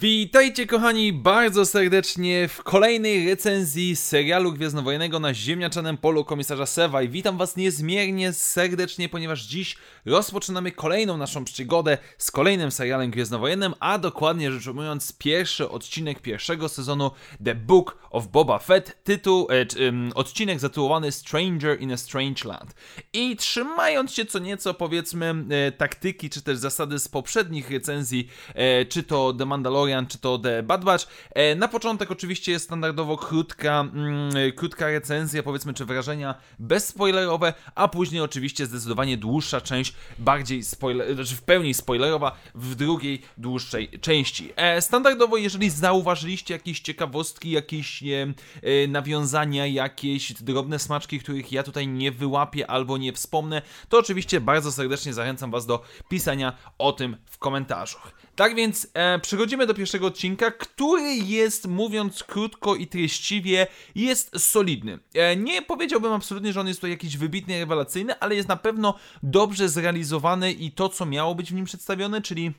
Witajcie kochani bardzo serdecznie w kolejnej recenzji serialu Gwiezdnowojennego na ziemniaczanym polu komisarza Sewa i witam was niezmiernie serdecznie, ponieważ dziś rozpoczynamy kolejną naszą przygodę z kolejnym serialem Gwiezdnowojennym, a dokładnie rzecz ujmując pierwszy odcinek pierwszego sezonu The Book of Boba Fett, tytuł, e, odcinek zatytułowany Stranger in a Strange Land. I trzymając się co nieco powiedzmy e, taktyki, czy też zasady z poprzednich recenzji, e, czy to The Mandalorian, czy to The Bad Batch. E, na początek oczywiście jest standardowo krótka, mm, krótka recenzja, powiedzmy, czy wrażenia bezspoilerowe, a później oczywiście zdecydowanie dłuższa część, bardziej spoiler, znaczy w pełni spoilerowa w drugiej, dłuższej części. E, standardowo, jeżeli zauważyliście jakieś ciekawostki, jakieś e, nawiązania, jakieś drobne smaczki, których ja tutaj nie wyłapię albo nie wspomnę, to oczywiście bardzo serdecznie zachęcam Was do pisania o tym w komentarzach. Tak więc e, przechodzimy do pierwszego odcinka, który jest, mówiąc krótko i treściwie, jest solidny. E, nie powiedziałbym absolutnie, że on jest to jakiś wybitnie rewelacyjny, ale jest na pewno dobrze zrealizowany i to, co miało być w nim przedstawione, czyli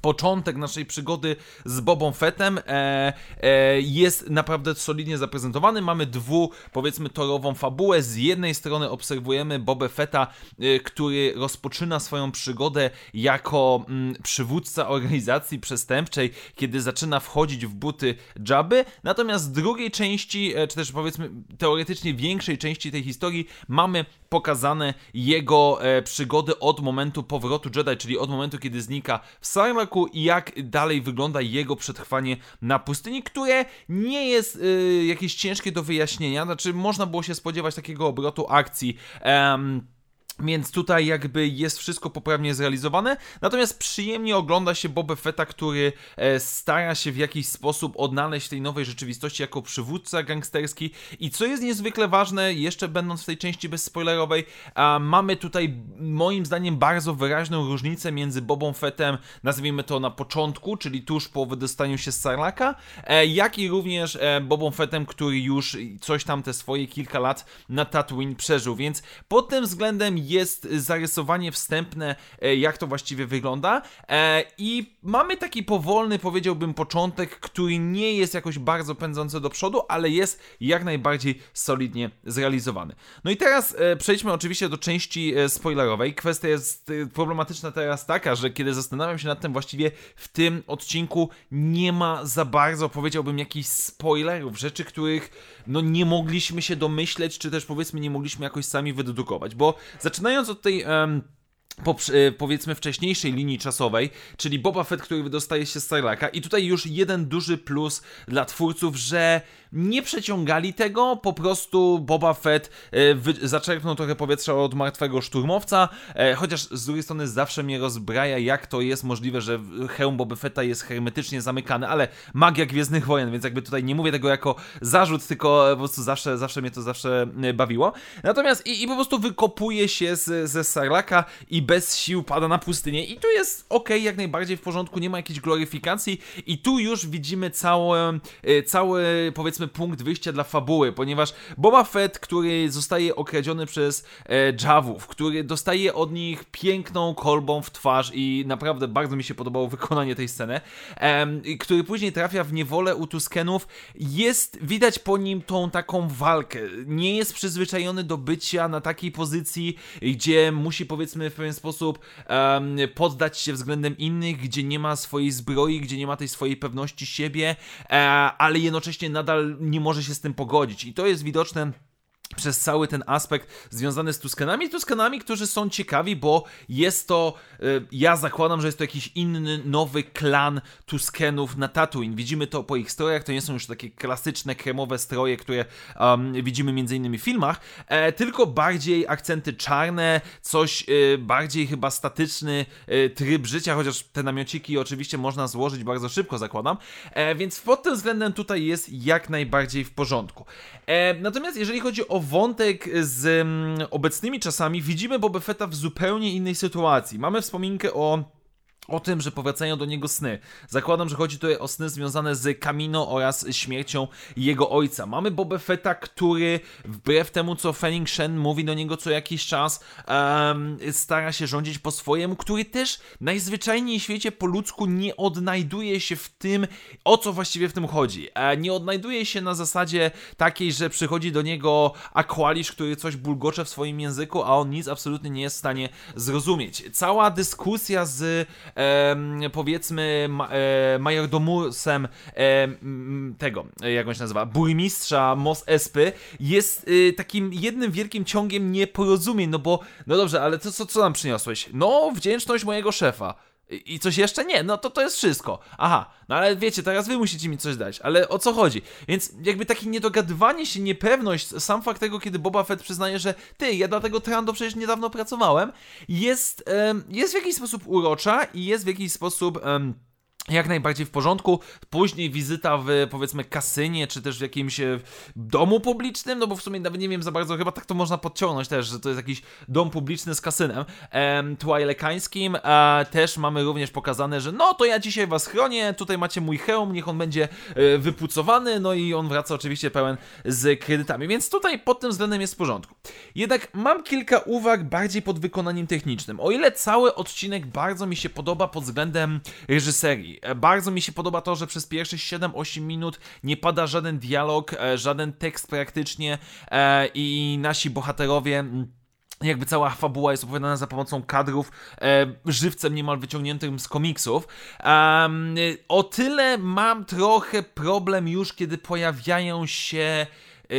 początek naszej przygody z Bobą Fettem e, e, jest naprawdę solidnie zaprezentowany. Mamy dwu, powiedzmy, torową fabułę. Z jednej strony obserwujemy Bobę Fetta, e, który rozpoczyna swoją przygodę jako m, mm, przywódca organizacji przestępczej, kiedy zaczyna wchodzić w buty Jabby. Natomiast z drugiej części, e, czy też powiedzmy teoretycznie większej części tej historii, mamy pokazane jego e, przygody od momentu powrotu Jedi, czyli od momentu, kiedy znika w Sarlaku i jak dalej wygląda jego przetrwanie na pustyni, które nie jest e, jakieś ciężkie do wyjaśnienia, znaczy można było się spodziewać takiego obrotu akcji. Więc tutaj jakby jest wszystko poprawnie zrealizowane, natomiast przyjemnie ogląda się Boba Fetta, który e, stara się w jakiś sposób odnaleźć tej nowej rzeczywistości jako przywódca gangsterski. I co jest niezwykle ważne, jeszcze będąc w tej części bezspoilerowej, mamy tutaj moim zdaniem bardzo wyraźną różnicę między Bobą Fettem, nazwijmy to na początku, czyli tuż po wydostaniu się z Sarlaka, e, jak i również e, Bobą Fettem, który już coś tam te swoje kilka lat na Tatooine przeżył, więc pod tym względem jest zarysowanie wstępne, e, jak to właściwie wygląda. E, I mamy taki powolny, powiedziałbym, początek, który nie jest jakoś bardzo pędzący do przodu, ale jest jak najbardziej solidnie zrealizowany. No i teraz e, przejdźmy oczywiście do części spoilerowej. Kwestia jest problematyczna teraz taka, że kiedy zastanawiam się nad tym, właściwie w tym odcinku nie ma za bardzo, powiedziałbym, jakichś spoilerów, rzeczy, których no nie mogliśmy się domyśleć, czy też powiedzmy nie mogliśmy jakoś sami wydedukować, bo zaczynamy zaczynając od tej. Um, po, e, powiedzmy wcześniejszej linii czasowej, czyli Boba Fett, który wydostaje się z Sarlacca i tutaj już jeden duży plus dla twórców, że nie przeciągali tego, po prostu Boba Fett e, zaczerpnął trochę powietrza od martwego szturmowca, e, chociaż z drugiej strony zawsze mnie rozbraja, jak to jest możliwe, że hełm Boba Fetta jest hermetycznie zamykany, ale magia Gwiezdnych Wojen, więc jakby tutaj nie mówię tego jako zarzut, tylko po prostu zawsze, zawsze mnie to zawsze bawiło. Natomiast i, i po prostu wykopuje się z, ze Sarlaka i bez sił pada na pustynię i tu jest ok, jak najbardziej w porządku, nie ma jakiejś gloryfikacji i tu już widzimy cały, cały powiedzmy powiedzmy punkt wyjścia dla fabuły, ponieważ Boba Fett, który zostaje okradziony przez e, Javów, który dostaje od nich piękną kolbą w twarz i naprawdę bardzo mi się podobało wykonanie tej sceny, e, który później trafia w niewolę u Tuskenów, jest widać po nim tą taką walkę. Nie jest przyzwyczajony do bycia na takiej pozycji, gdzie musi powiedzmy w pewien sposób poddać się względem innych, gdzie nie ma swojej zbroi, gdzie nie ma tej swojej pewności siebie, e, ale jednocześnie nadal nie może się z tym pogodzić. I to jest widoczne przez cały ten aspekt związany z Tuskenami. Tuskenami, którzy są ciekawi, bo jest to, y, ja zakładam, że jest to jakiś inny, nowy klan Tuskenów na Tatooine. Widzimy to po ich strojach, to nie są już takie klasyczne, kremowe stroje, które um, widzimy między innymi w filmach, e, tylko bardziej akcenty czarne, coś e, bardziej chyba statyczny e, tryb życia, chociaż te namiociki oczywiście można złożyć bardzo szybko, zakładam, e, więc pod tym względem tutaj jest jak najbardziej w porządku. E, natomiast jeżeli chodzi o wątek z mm, obecnymi czasami, widzimy Boba Fetta w zupełnie innej sytuacji. Mamy wspominkę o o tym, że powracają do niego sny. Zakładam, że chodzi tutaj o sny związane z Kamino oraz śmiercią jego ojca. Mamy Boba Fetta, który wbrew temu, co Fenning Shen mówi do niego co jakiś czas, um, stara się rządzić po swojemu, który też najzwyczajniej w świecie po ludzku nie odnajduje się w tym, o co właściwie w tym chodzi. E, nie odnajduje się na zasadzie takiej, że przychodzi do niego akwalisz, który coś bulgocze w swoim języku, a on nic absolutnie nie jest w stanie zrozumieć. Cała dyskusja z powiedzmy ma, e, majordomusem e, tego, jak on się nazywa, burmistrza Mos Espy jest y, takim jednym wielkim ciągiem nieporozumień, no bo, no dobrze, ale co, co, co nam przyniosłeś? No, wdzięczność mojego szefa. I coś jeszcze? Nie, no to to jest wszystko. Aha, no ale wiecie, teraz wy musicie mi coś dać, ale o co chodzi? Więc jakby takie niedogadywanie się, niepewność, sam fakt tego, kiedy Boba Fett przyznaje, że ty, ja dla tego Trando przecież niedawno pracowałem, jest, jest w jakiś sposób urocza i jest w jakiś sposób... jak najbardziej w porządku. Później wizyta w powiedzmy kasynie, czy też w jakimś e, domu publicznym, no bo w sumie nawet nie wiem za bardzo, chyba tak to można podciągnąć też, że to jest jakiś dom publiczny z kasynem. Ehm, Twilekańskim e, też mamy również pokazane, że no to ja dzisiaj was chronię, tutaj macie mój hełm, niech on będzie e, wypucowany, no i on wraca oczywiście pełen z kredytami, więc tutaj pod tym względem jest w porządku. Jednak mam kilka uwag bardziej pod wykonaniem technicznym. O ile cały odcinek bardzo mi się podoba pod względem reżyserii, bardzo mi się podoba to, że przez pierwsze 7-8 minut nie pada żaden dialog, e, żaden tekst praktycznie e, i nasi bohaterowie jakby cała fabuła jest opowiadana za pomocą kadrów, e, żywcem niemal wyciągniętym z komiksów. Um, o tyle mam trochę problem już, kiedy pojawiają się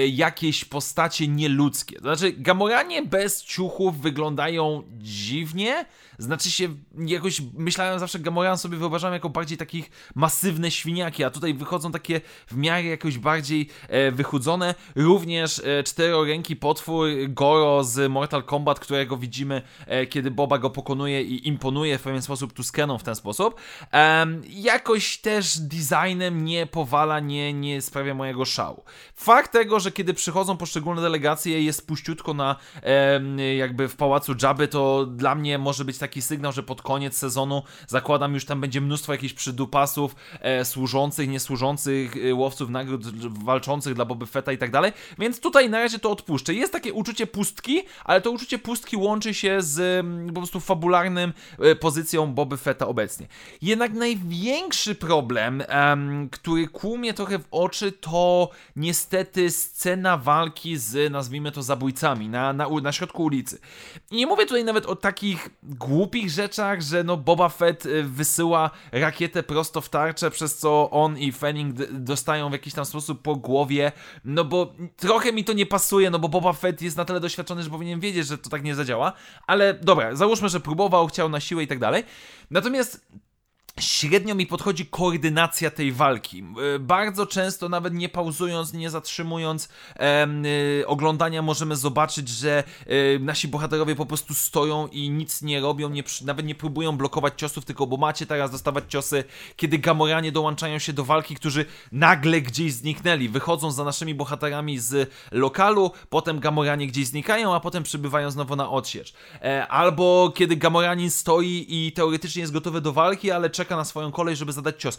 jakieś postacie nieludzkie. To znaczy, Gamoranie bez ciuchów wyglądają dziwnie, znaczy się, jakoś myślałem zawsze Gamoran sobie wyobrażałem jako bardziej takich masywne świniaki, a tutaj wychodzą takie w miarę jakoś bardziej e, wychudzone. Również e, czteroręki potwór Goro z Mortal Kombat, którego widzimy, e, kiedy Boba go pokonuje i imponuje w pewien sposób Tuskeną w ten sposób. E, jakoś też designem nie powala, nie, nie sprawia mojego szału. Fakt tego, że kiedy przychodzą poszczególne delegacje jest puściutko na jakby w pałacu Jabby, to dla mnie może być taki sygnał, że pod koniec sezonu zakładam już tam będzie mnóstwo jakichś przydupasów e, służących, niesłużących, e, łowców nagród, walczących dla Boba Fetta i tak dalej, więc tutaj na razie to odpuszczę. Jest takie uczucie pustki, ale to uczucie pustki łączy się z m, po prostu fabularnym e, pozycją Boba Fetta obecnie. Jednak największy problem, em, który kłumie trochę w oczy, to niestety scena walki z, nazwijmy to, zabójcami na, na, na środku ulicy. I nie mówię tutaj nawet o takich głupich rzeczach, że no Boba Fett y, wysyła rakietę prosto w tarczę, przez co on i Fanning dostają w jakiś tam sposób po głowie, no bo trochę mi to nie pasuje, no bo Boba Fett jest na tyle doświadczony, że powinien wiedzieć, że to tak nie zadziała, ale dobra, załóżmy, że próbował, chciał na siłę i tak dalej. Natomiast Średnio mi podchodzi koordynacja tej walki. E, bardzo często, nawet nie pauzując, nie zatrzymując e, oglądania, możemy zobaczyć, że e, nasi bohaterowie po prostu stoją i nic nie robią, nie, nawet nie próbują blokować ciosów, tylko bo macie teraz dostawać ciosy, kiedy Gamoranie dołączają się do walki, którzy nagle gdzieś zniknęli. Wychodzą za naszymi bohaterami z lokalu, potem Gamoranie gdzieś znikają, a potem przybywają znowu na odsiecz. E, albo kiedy Gamoranin stoi i teoretycznie jest gotowy do walki, ale czeka na swoją kolej, żeby zadać cios.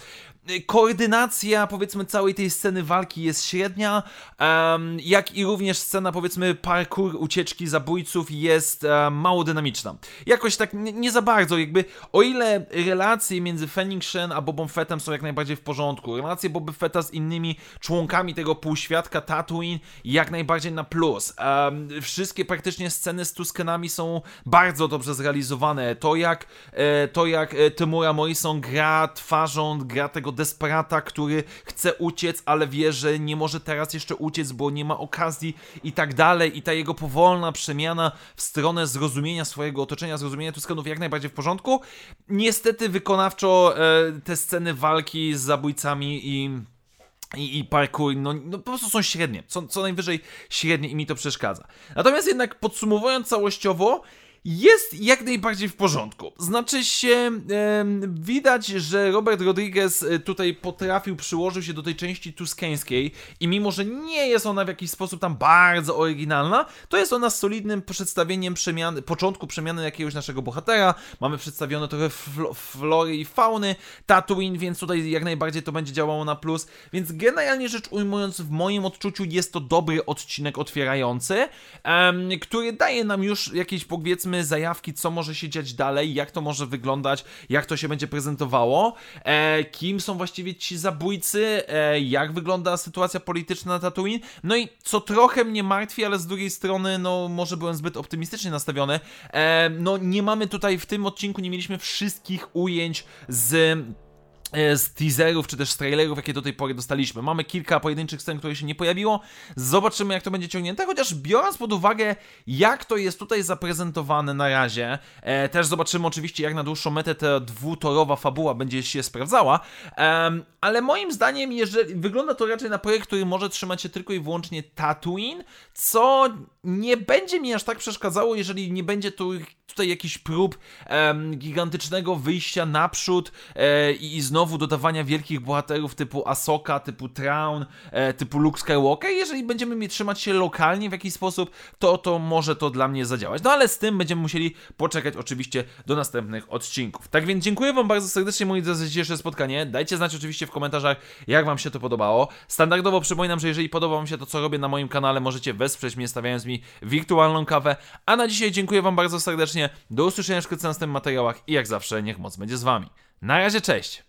Y, koordynacja, powiedzmy, całej tej sceny walki jest średnia, um, jak i również scena, powiedzmy, parkour ucieczki zabójców jest um, mało dynamiczna. Jakoś tak nie, nie, za bardzo, jakby, o ile relacje między Fenning Shen a Bobą Fettem są jak najbardziej w porządku, relacje Boby Fetta z innymi członkami tego półświadka Tatooine jak najbardziej na plus. Um, wszystkie praktycznie sceny z Tuskenami są bardzo dobrze zrealizowane. To jak, e, to jak e, Timura Morrison gra twarzą, gra tego desperata, który chce uciec, ale wie, że nie może teraz jeszcze uciec, bo nie ma okazji i tak dalej. I ta jego powolna przemiana w stronę zrozumienia swojego otoczenia, zrozumienia Tuskenów jak najbardziej w porządku. Niestety wykonawczo e, te sceny walki z zabójcami i i, i parkour, no, no, po prostu są średnie, co, co najwyżej średnie i mi to przeszkadza. Natomiast jednak podsumowując całościowo, jest jak najbardziej w porządku. Znaczy się, widać, że Robert Rodriguez e, tutaj potrafił, przyłożył się do tej części tuskańskiej i mimo, że nie jest ona w jakiś sposób tam bardzo oryginalna, to jest ona solidnym przedstawieniem przemiany, początku przemiany jakiegoś naszego bohatera. Mamy przedstawione trochę fl flory i fauny Tatooine, więc tutaj jak najbardziej to będzie działało na plus. Więc generalnie rzecz ujmując, w moim odczuciu jest to dobry odcinek otwierający, który daje nam już jakieś powiedzmy zajawki, co może się dziać dalej, jak to może wyglądać, jak to się będzie prezentowało, e, kim są właściwie ci zabójcy, e, jak wygląda sytuacja polityczna na Tatooine. No i co trochę mnie martwi, ale z drugiej strony, no może byłem zbyt optymistycznie nastawiony. E, no nie mamy tutaj w tym odcinku, nie mieliśmy wszystkich ujęć z z teaserów, czy też z trailerów, jakie do tej pory dostaliśmy. Mamy kilka pojedynczych scen, które się nie pojawiło. Zobaczymy, jak to będzie ciągnięte, chociaż biorąc pod uwagę, jak to jest tutaj zaprezentowane na razie, e, też zobaczymy oczywiście, jak na dłuższą metę ta dwutorowa fabuła będzie się sprawdzała, em, ale moim zdaniem, jeżeli wygląda to raczej na projekt, który może trzymać się tylko i wyłącznie Tatooine, co nie będzie mi aż tak przeszkadzało, jeżeli nie będzie tu tutaj jakiś prób em, gigantycznego wyjścia naprzód e, i, i znowu dodawania wielkich bohaterów typu Asoka, typu Traun, e, typu Luke Skywalker. Jeżeli będziemy mi trzymać się lokalnie w jakiś sposób, to, to może to dla mnie zadziałać. No ale z tym będziemy musieli poczekać oczywiście do następnych odcinków. Tak więc dziękuję Wam bardzo serdecznie moi za dzisiejsze spotkanie. Dajcie znać oczywiście w komentarzach, jak Wam się to podobało. Standardowo przypominam, że jeżeli podoba Wam się to, co robię na moim kanale, możecie wesprzeć mnie stawiając mi wirtualną kawę. A na dzisiaj dziękuję Wam bardzo serdecznie. Do usłyszenia w następnych materiałach i jak zawsze niech moc będzie z Wami. Na razie, cześć!